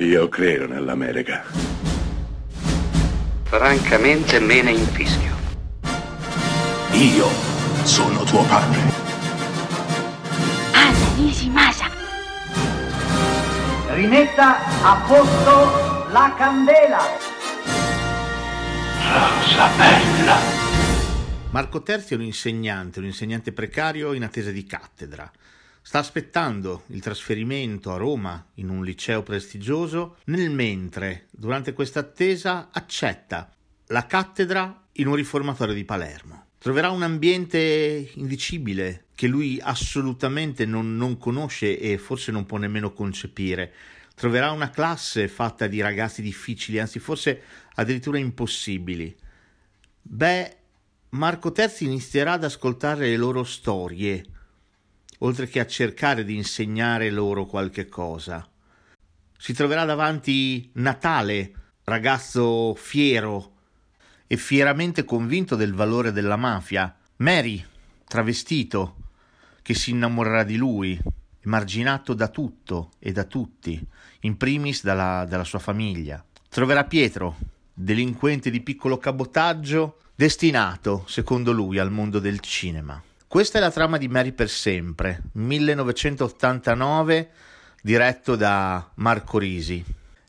Io credo nell'America. Francamente me ne infischio. Io sono tuo padre. Anna Nishimasa. Rimetta a posto la candela. Rosa bella. Marco Terzi è un insegnante, un insegnante precario in attesa di cattedra. Sta aspettando il trasferimento a Roma in un liceo prestigioso, nel mentre, durante questa attesa, accetta la cattedra in un riformatorio di Palermo. Troverà un ambiente indicibile che lui assolutamente non, non conosce e forse non può nemmeno concepire. Troverà una classe fatta di ragazzi difficili, anzi forse addirittura impossibili. Beh, Marco Terzi inizierà ad ascoltare le loro storie, oltre che a cercare di insegnare loro qualche cosa. Si troverà davanti Natale, ragazzo fiero e fieramente convinto del valore della mafia, Mary, travestito, che si innamorerà di lui, emarginato da tutto e da tutti, in primis dalla, dalla sua famiglia. Troverà Pietro, delinquente di piccolo cabotaggio, destinato, secondo lui, al mondo del cinema. Questa è la trama di Mary per sempre, 1989, diretto da Marco Risi.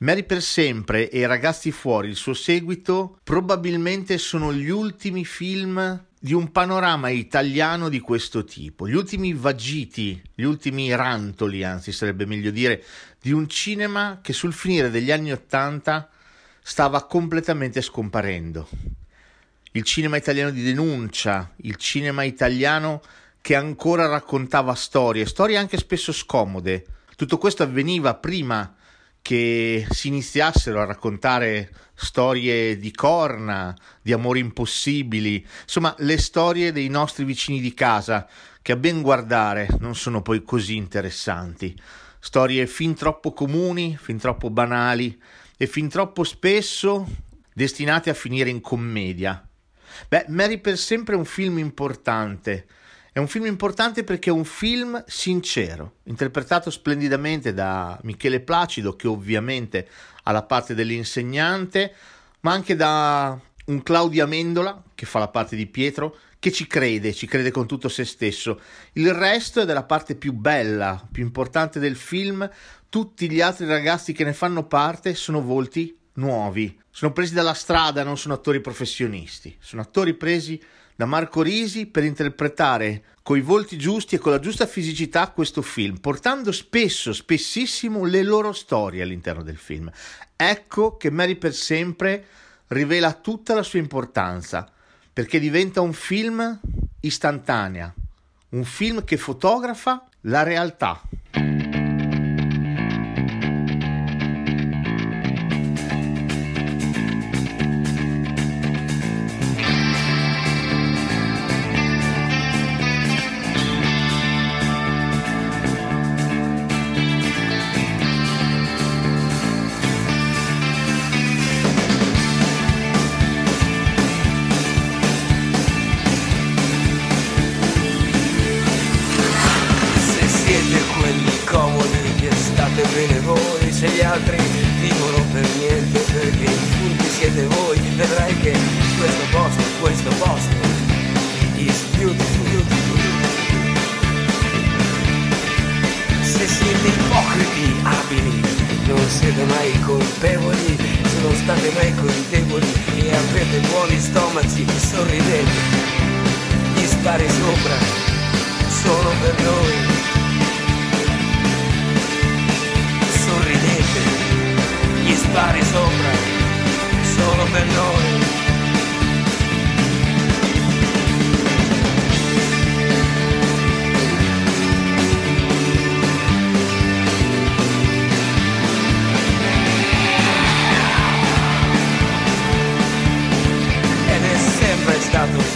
Mary per sempre e Ragazzi fuori, il suo seguito, probabilmente sono gli ultimi film di un panorama italiano di questo tipo, gli ultimi vagiti, gli ultimi rantoli, anzi sarebbe meglio dire, di un cinema che sul finire degli anni Ottanta stava completamente scomparendo il cinema italiano di denuncia, il cinema italiano che ancora raccontava storie, storie anche spesso scomode. Tutto questo avveniva prima che si iniziassero a raccontare storie di corna, di amori impossibili, insomma le storie dei nostri vicini di casa, che a ben guardare non sono poi così interessanti. Storie fin troppo comuni, fin troppo banali e fin troppo spesso destinate a finire in commedia. Beh, Mary per sempre è un film importante. È un film importante perché è un film sincero, interpretato splendidamente da Michele Placido, che ovviamente ha la parte dell'insegnante, ma anche da un Claudio Amendola, che fa la parte di Pietro, che ci crede, ci crede con tutto se stesso. Il resto è della parte più bella, più importante del film. Tutti gli altri ragazzi che ne fanno parte sono volti nuovi, sono presi dalla strada, non sono attori professionisti, sono attori presi da Marco Risi per interpretare coi volti giusti e con la giusta fisicità questo film, portando spesso, spessissimo le loro storie all'interno del film. Ecco che Mary per sempre rivela tutta la sua importanza, perché diventa un film istantanea, un film che fotografa la realtà. colpevoli sono state mai così e avete buoni stomaci sorridete gli spari sopra solo per noi.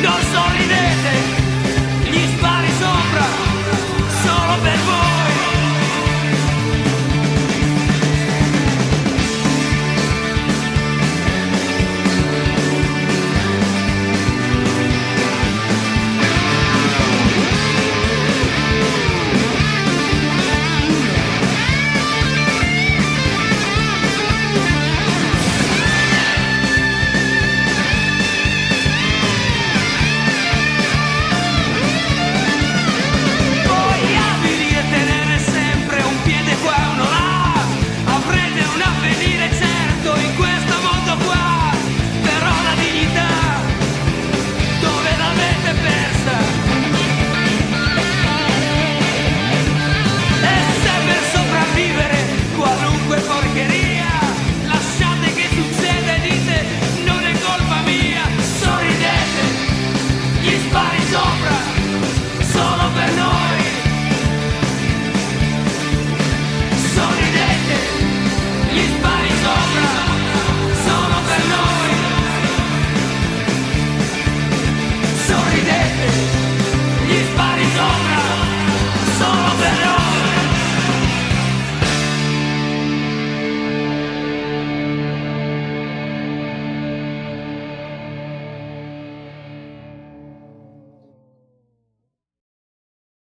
Non sorridete, gli spari sopra, solo per voi.